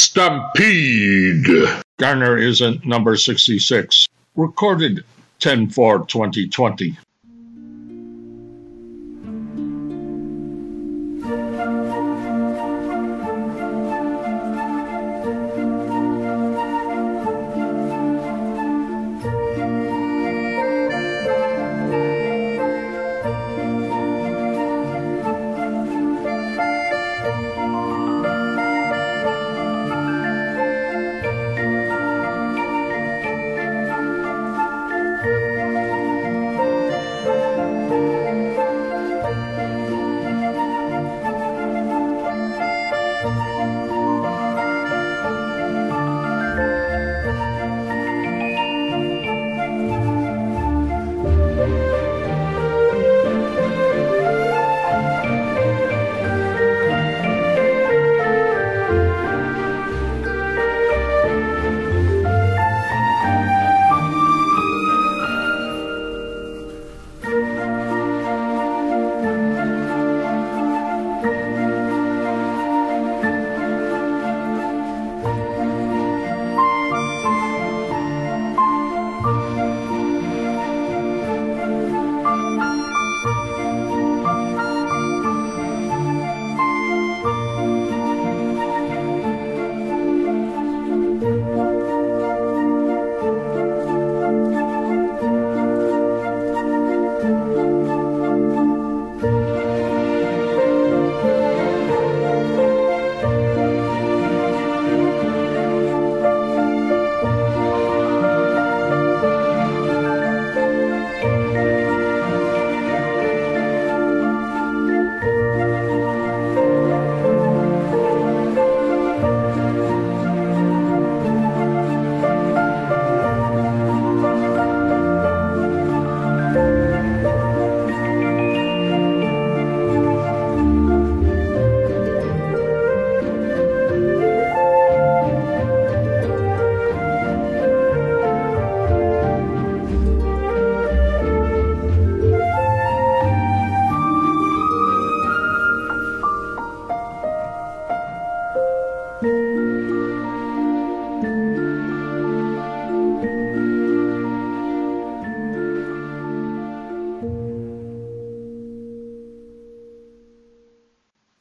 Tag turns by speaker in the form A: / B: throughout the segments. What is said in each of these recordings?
A: Stampede. Garner is at number 66. Recorded 10 4 2020.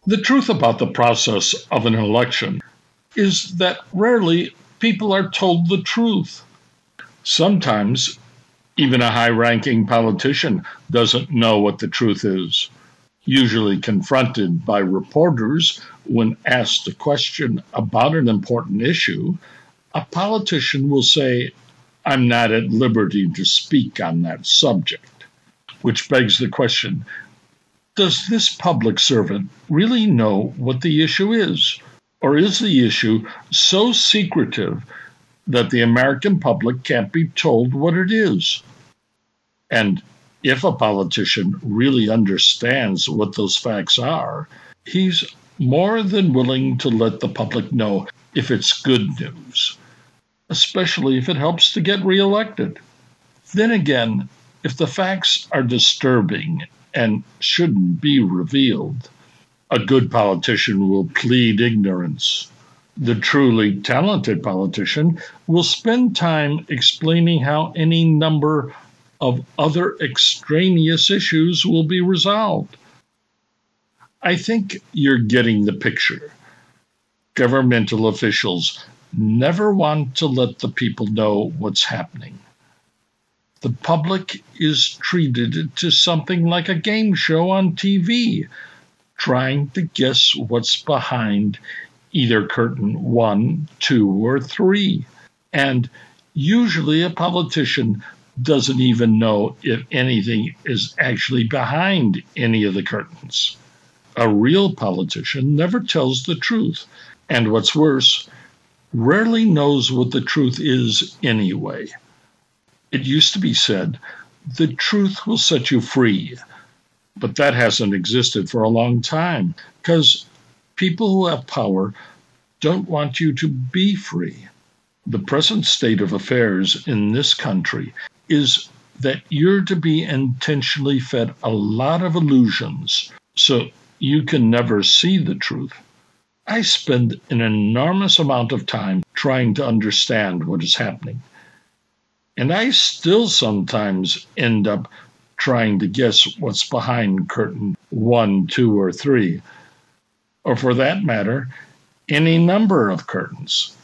A: The truth about the process of an election is that rarely people are told the truth. Sometimes, even a high ranking politician doesn't know what the truth is. Usually confronted by reporters when asked a question about an important issue, a politician will say, I'm not at liberty to speak on that subject. Which begs the question does this public servant really know what the issue is? Or is the issue so secretive that the American public can't be told what it is? And if a politician really understands what those facts are, he's more than willing to let the public know if it's good news, especially if it helps to get reelected. Then again, if the facts are disturbing and shouldn't be revealed. A good politician will plead ignorance. The truly talented politician will spend time explaining how any number of other extraneous issues will be resolved. I think you're getting the picture. Governmental officials never want to let the people know what's happening the public is treated to something like a game show on TV, trying to guess what's behind either curtain one, two, or three. And usually a politician doesn't even know if anything is actually behind any of the curtains. A real politician never tells the truth, and what's worse, rarely knows what the truth is anyway. It used to be said, the truth will set you free. But that hasn't existed for a long time because people who have power don't want you to be free. The present state of affairs in this country is that you're to be intentionally fed a lot of illusions so you can never see the truth. I spend an enormous amount of time trying to understand what is happening. And I still sometimes end up trying to guess what's behind curtain one, two, or three, or for that matter, any number of curtains.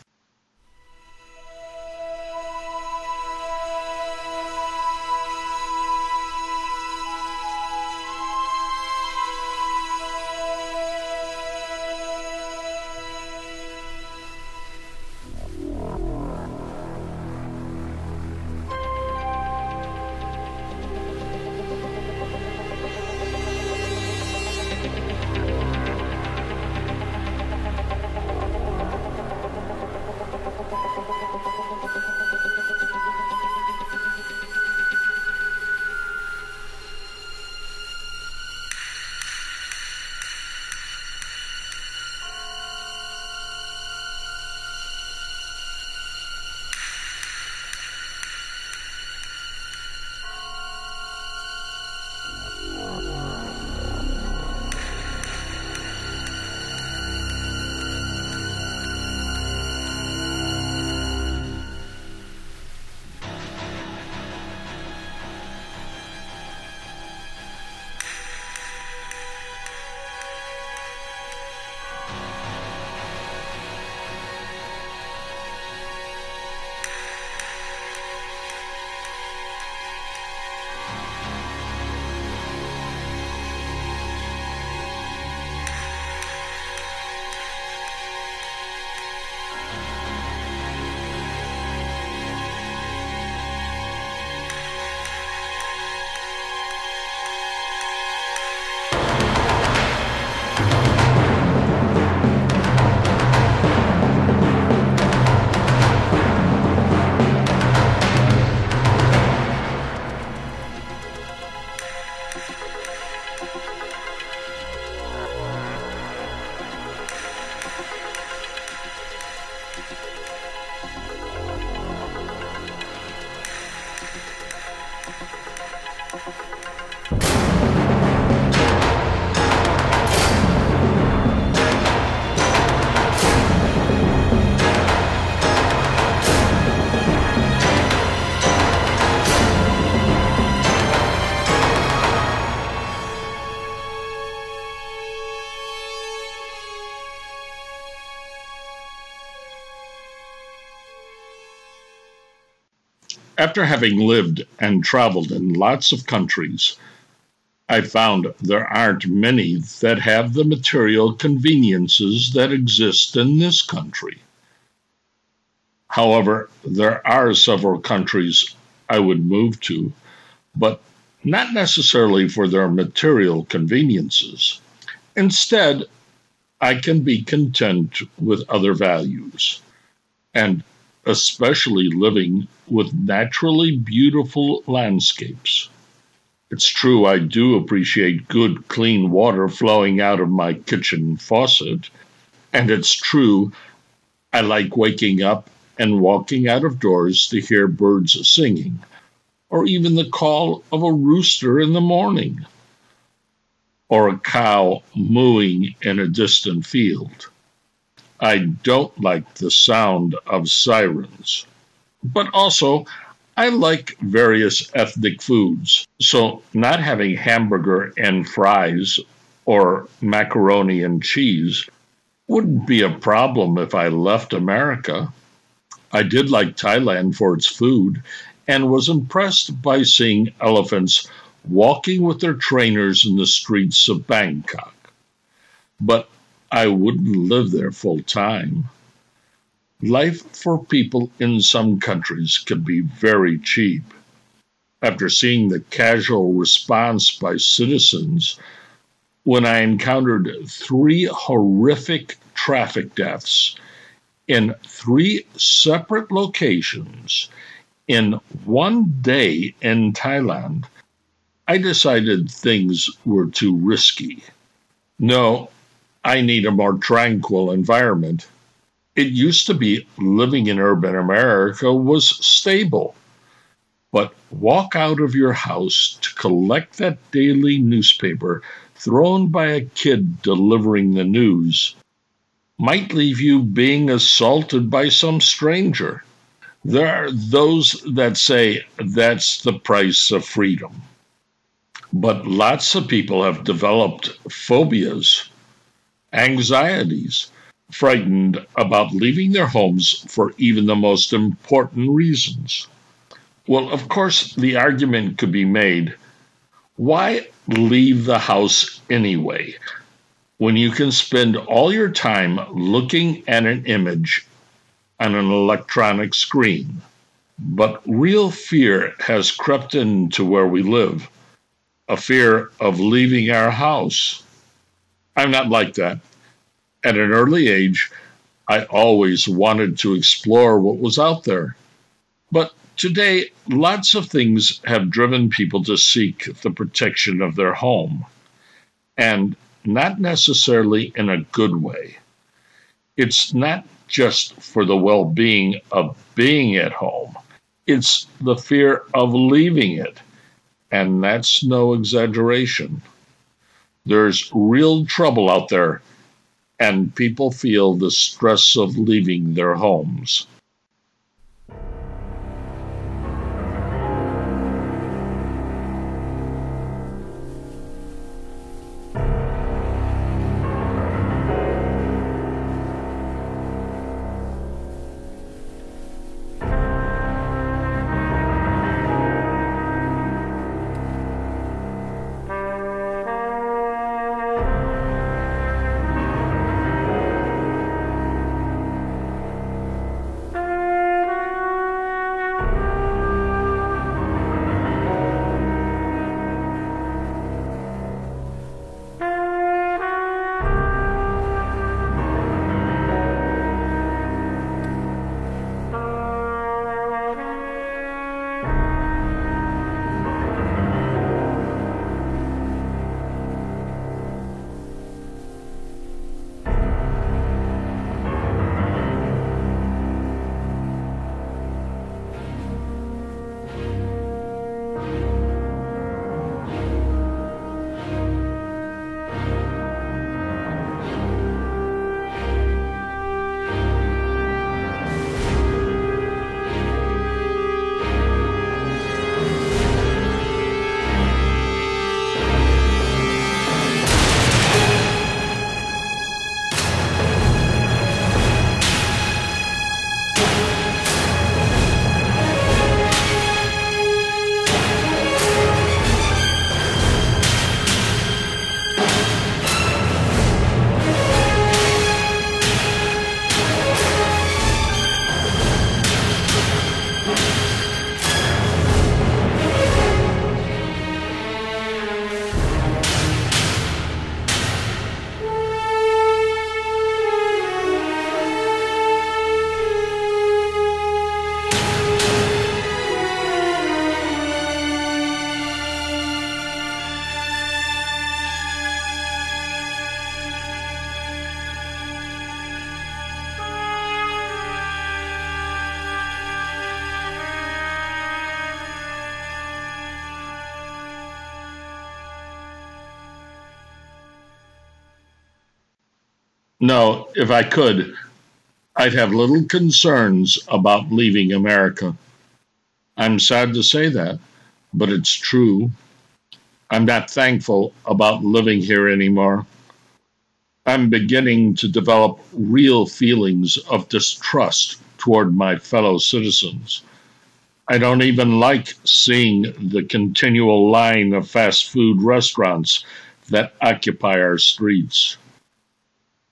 A: After having lived and traveled in lots of countries, I found there aren't many that have the material conveniences that exist in this country. However, there are several countries I would move to, but not necessarily for their material conveniences. Instead, I can be content with other values. And especially living with naturally beautiful landscapes. It's true, I do appreciate good, clean water flowing out of my kitchen faucet. And it's true, I like waking up and walking out of doors to hear birds singing, or even the call of a rooster in the morning, or a cow mooing in a distant field. I don't like the sound of sirens. But also, I like various ethnic foods, so not having hamburger and fries or macaroni and cheese wouldn't be a problem if I left America. I did like Thailand for its food and was impressed by seeing elephants walking with their trainers in the streets of Bangkok. But I wouldn't live there full time. Life for people in some countries can be very cheap. After seeing the casual response by citizens when I encountered three horrific traffic deaths in three separate locations in one day in Thailand, I decided things were too risky. No, I need a more tranquil environment. It used to be living in urban America was stable. But walk out of your house to collect that daily newspaper thrown by a kid delivering the news, might leave you being assaulted by some stranger. There are those that say that's the price of freedom. But lots of people have developed phobias, anxieties, frightened about leaving their homes for even the most important reasons. Well, of course, the argument could be made why leave the house anyway when you can spend all your time looking at an image on an electronic screen? But real fear has crept into where we live a fear of leaving our house. I'm not like that. At an early age, I always wanted to explore what was out there. But today, lots of things have driven people to seek the protection of their home, and not necessarily in a good way. It's not just for the well being of being at home, it's the fear of leaving it. And that's no exaggeration. There's real trouble out there and people feel the stress of leaving their homes. No, if I could, I'd have little concerns about leaving America. I'm sad to say that, but it's true. I'm not thankful about living here anymore. I'm beginning to develop real feelings of distrust toward my fellow citizens. I don't even like seeing the continual line of fast food restaurants that occupy our streets.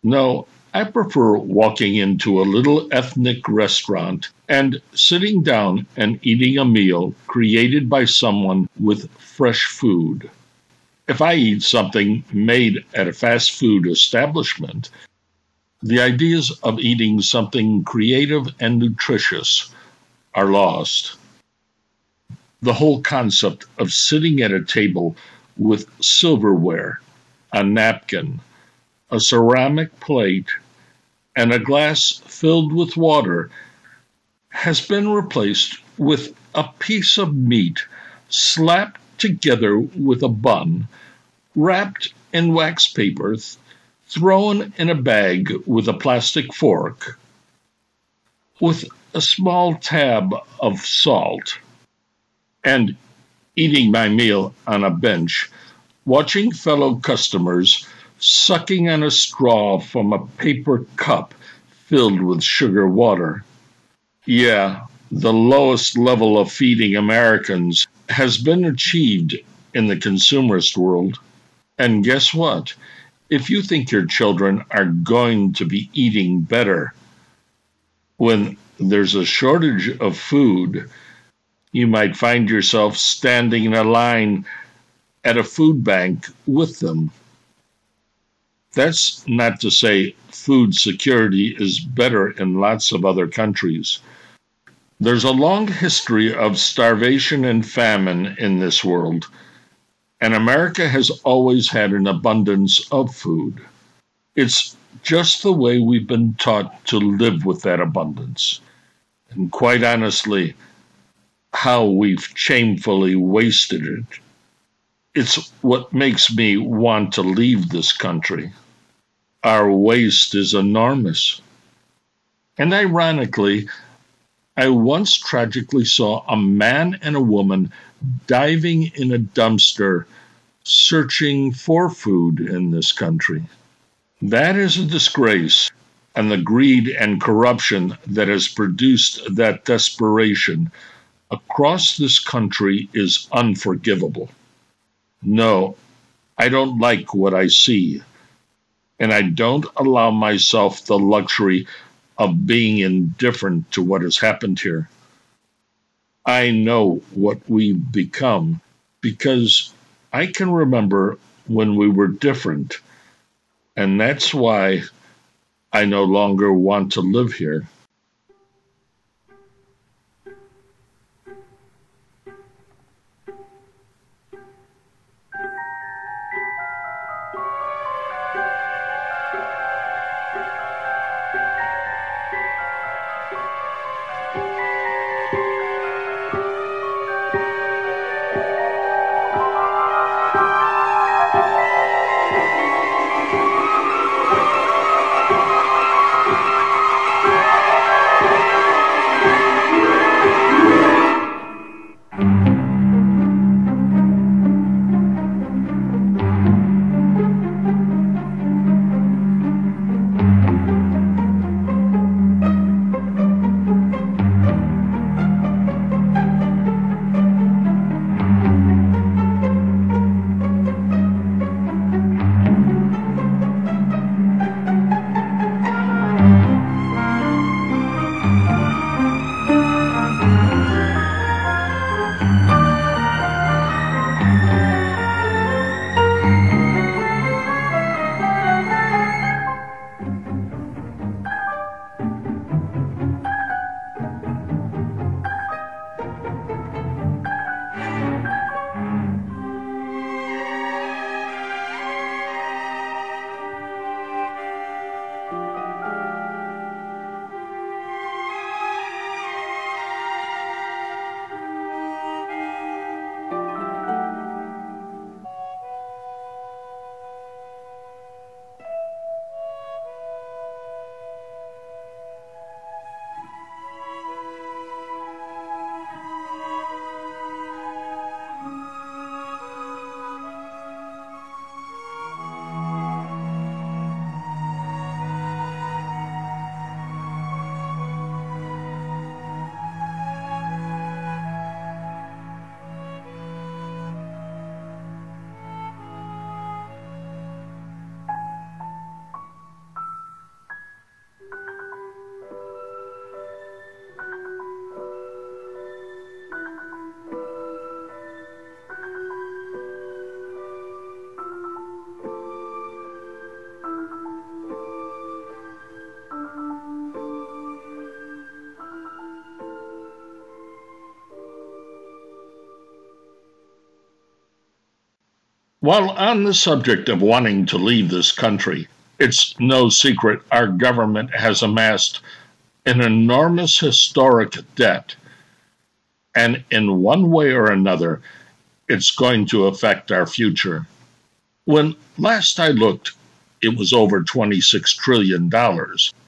A: No, I prefer walking into a little ethnic restaurant and sitting down and eating a meal created by someone with fresh food. If I eat something made at a fast food establishment, the ideas of eating something creative and nutritious are lost. The whole concept of sitting at a table with silverware, a napkin, a ceramic plate, and a glass filled with water has been replaced with a piece of meat slapped together with a bun, wrapped in wax paper, thrown in a bag with a plastic fork, with a small tab of salt, and eating my meal on a bench, watching fellow customers sucking on a straw from a paper cup filled with sugar water. Yeah, the lowest level of feeding Americans has been achieved in the consumerist world. And guess what? If you think your children are going to be eating better when there's a shortage of food, you might find yourself standing in a line at a food bank with them. That's not to say food security is better in lots of other countries. There's a long history of starvation and famine in this world, and America has always had an abundance of food. It's just the way we've been taught to live with that abundance. And quite honestly, how we've shamefully wasted it. It's what makes me want to leave this country. Our waste is enormous. And ironically, I once tragically saw a man and a woman diving in a dumpster searching for food in this country. That is a disgrace, and the greed and corruption that has produced that desperation across this country is unforgivable. No, I don't like what I see, and I don't allow myself the luxury of being indifferent to what has happened here. I know what we've become because I can remember when we were different, and that's why I no longer want to live here. While on the subject of wanting to leave this country, it's no secret our government has amassed an enormous historic debt. And in one way or another, it's going to affect our future. When last I looked, it was over $26 trillion,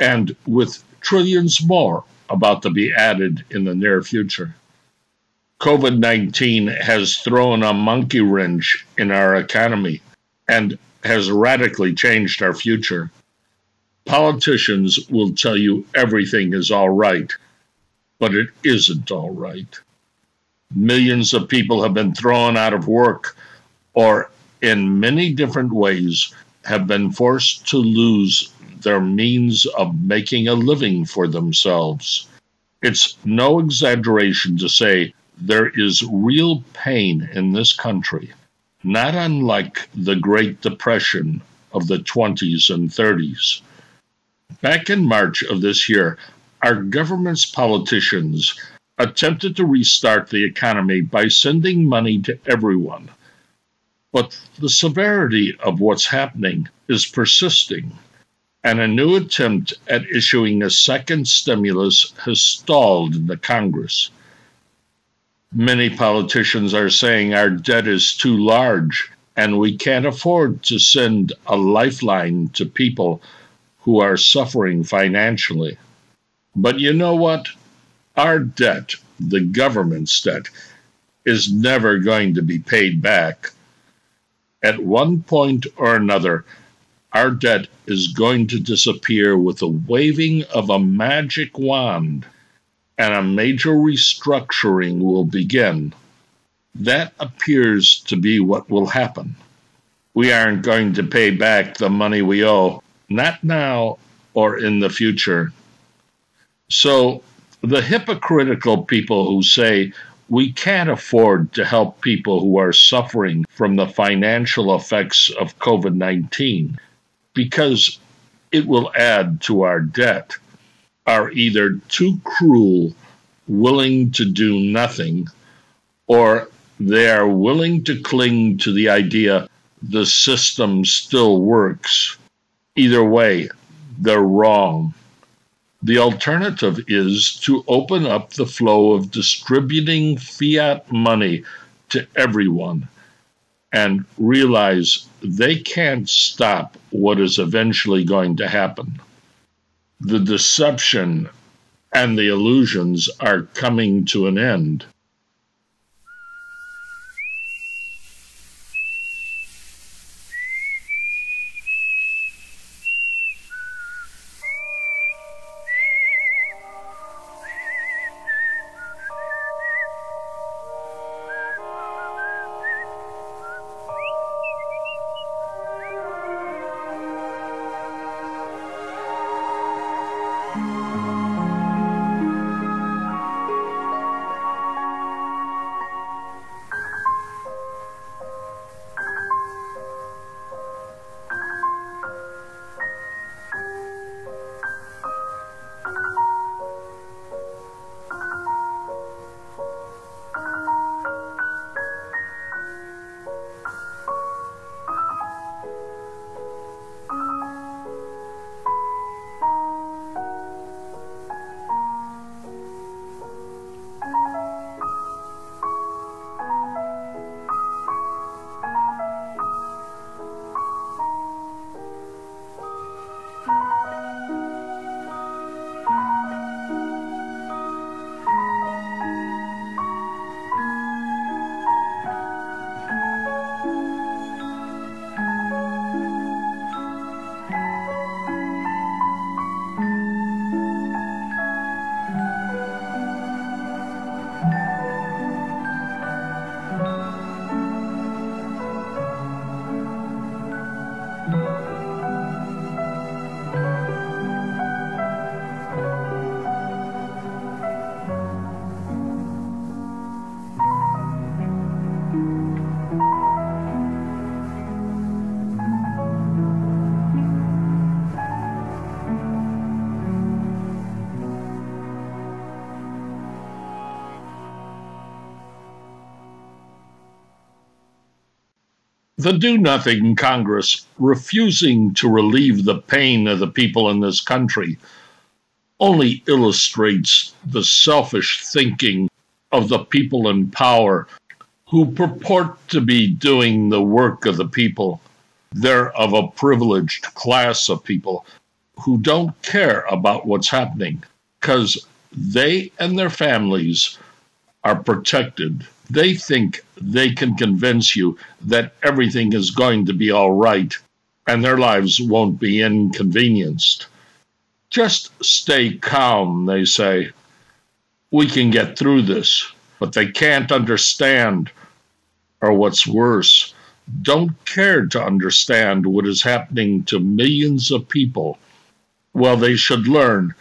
A: and with trillions more about to be added in the near future. COVID 19 has thrown a monkey wrench in our economy and has radically changed our future. Politicians will tell you everything is all right, but it isn't all right. Millions of people have been thrown out of work or, in many different ways, have been forced to lose their means of making a living for themselves. It's no exaggeration to say there is real pain in this country, not unlike the Great Depression of the 20s and 30s. Back in March of this year, our government's politicians attempted to restart the economy by sending money to everyone but the severity of what's happening is persisting, and a new attempt at issuing a second stimulus has stalled in the Congress. Many politicians are saying our debt is too large and we can't afford to send a lifeline to people who are suffering financially. But you know what? Our debt, the government's debt, is never going to be paid back at one point or another, our debt is going to disappear with the waving of a magic wand, and a major restructuring will begin. That appears to be what will happen. We aren't going to pay back the money we owe, not now or in the future. So, the hypocritical people who say we can't afford to help people who are suffering from the financial effects of COVID 19 because it will add to our debt, are either too cruel, willing to do nothing, or they are willing to cling to the idea the system still works. Either way, they're wrong. The alternative is to open up the flow of distributing fiat money to everyone and realize they can't stop what is eventually going to happen. The deception and the illusions are coming to an end. The do nothing Congress refusing to relieve the pain of the people in this country only illustrates the selfish thinking of the people in power who purport to be doing the work of the people. They're of a privileged class of people who don't care about what's happening because they and their families are protected. They think they can convince you that everything is going to be all right and their lives won't be inconvenienced. Just stay calm, they say. We can get through this, but they can't understand, or what's worse, don't care to understand what is happening to millions of people. Well, they should learn.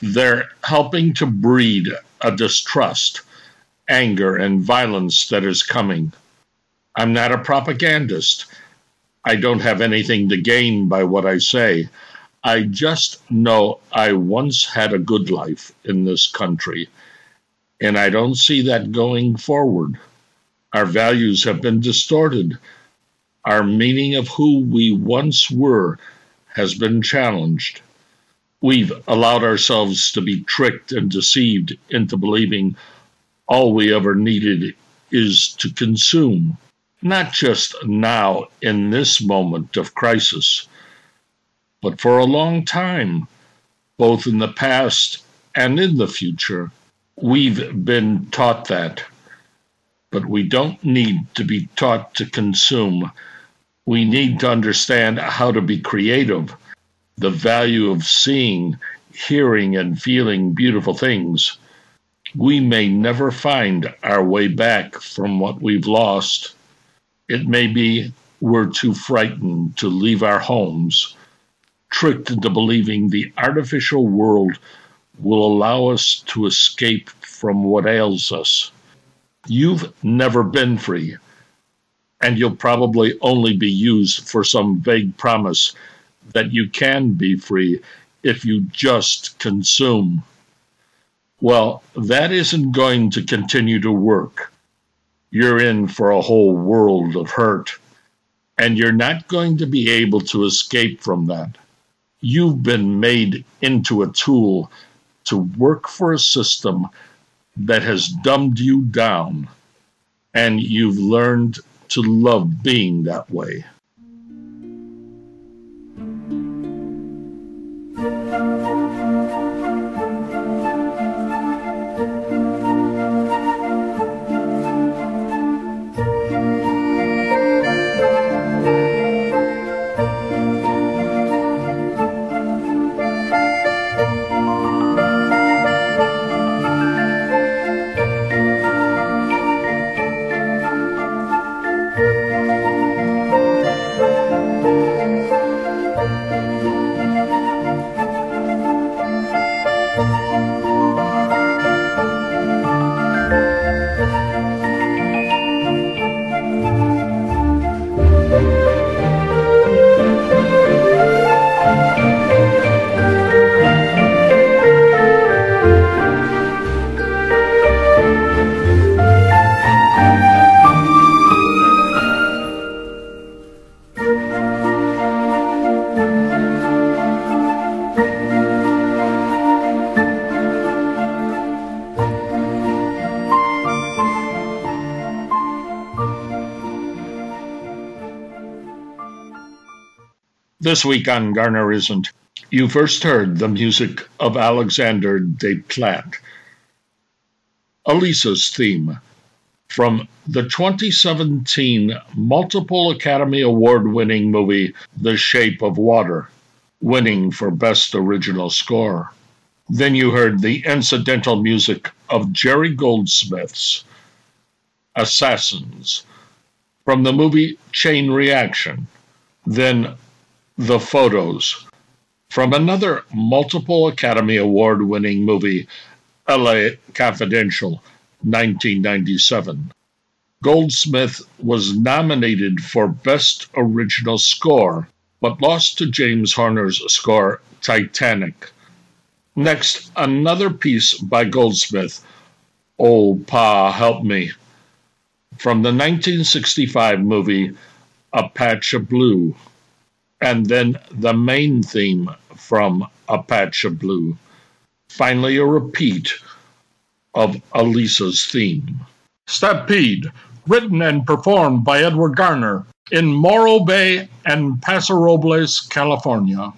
A: They're helping to breed a distrust, anger, and violence that is coming. I'm not a propagandist. I don't have anything to gain by what I say. I just know I once had a good life in this country, and I don't see that going forward. Our values have been distorted. Our meaning of who we once were has been challenged. We've allowed ourselves to be tricked and deceived into believing all we ever needed is to consume, not just now in this moment of crisis but for a long time, both in the past and in the future, we've been taught that. But we don't need to be taught to consume. We need to understand how to be creative, the value of seeing, hearing, and feeling beautiful things. We may never find our way back from what we've lost. It may be we're too frightened to leave our homes tricked into believing the artificial world will allow us to escape from what ails us. You've never been free, and you'll probably only be used for some vague promise that you can be free if you just consume. Well, that isn't going to continue to work. You're in for a whole world of hurt, and you're not going to be able to escape from that you've been made into a tool to work for a system that has dumbed you down, and you've learned to love being that way. This week on Garner Isn't, you first heard the music of Alexander Desplat. Elisa's theme from the 2017 multiple Academy Award winning movie The Shape of Water, winning for Best Original Score. Then you heard the incidental music of Jerry Goldsmith's Assassins from the movie Chain Reaction. Then the Photos from another multiple Academy Award winning movie, LA Confidential, 1997. Goldsmith was nominated for Best Original Score, but lost to James Horner's score, Titanic. Next, another piece by Goldsmith, Oh Pa Help Me, from the 1965 movie A Patch of Blue and then the main theme from A Patch of Blue. Finally, a repeat of Elisa's theme. Stampede, written and performed by Edward Garner, In Morro Bay and Paso Robles, California,